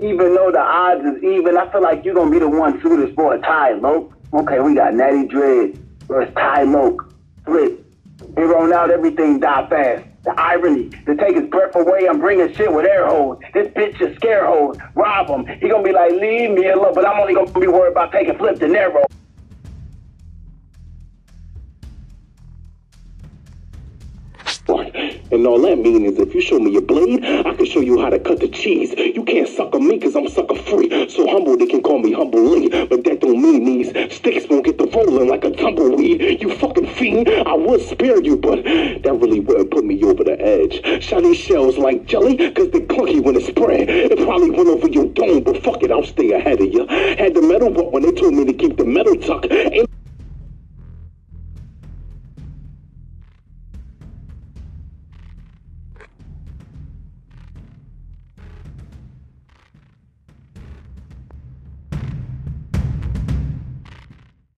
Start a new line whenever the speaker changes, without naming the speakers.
even though the odds is even, I feel like you're gonna be the one suited for a Ty Loke. Okay, we got Natty Dread versus Ty Loke. Split. Here on out, everything die fast. The irony, to take his breath away, I'm bringing shit with air holes. This bitch is scare holes. Rob him. He gonna be like, leave me alone, but I'm only gonna be worried about taking flip to narrow.
And all that means is if you show me your blade, I can show you how to cut the cheese. You can't sucker me because I'm sucker free. So humble they can call me humbly. But that don't mean these sticks won't get the rolling like a tumbleweed. You fucking fiend. I would spare you, but that really wouldn't put me over the edge. Shiny shells like jelly because they clunky when it's spread. It probably went over your dome, but fuck it, I'll stay ahead of you. Had the metal, but when they told me to keep the metal tuck,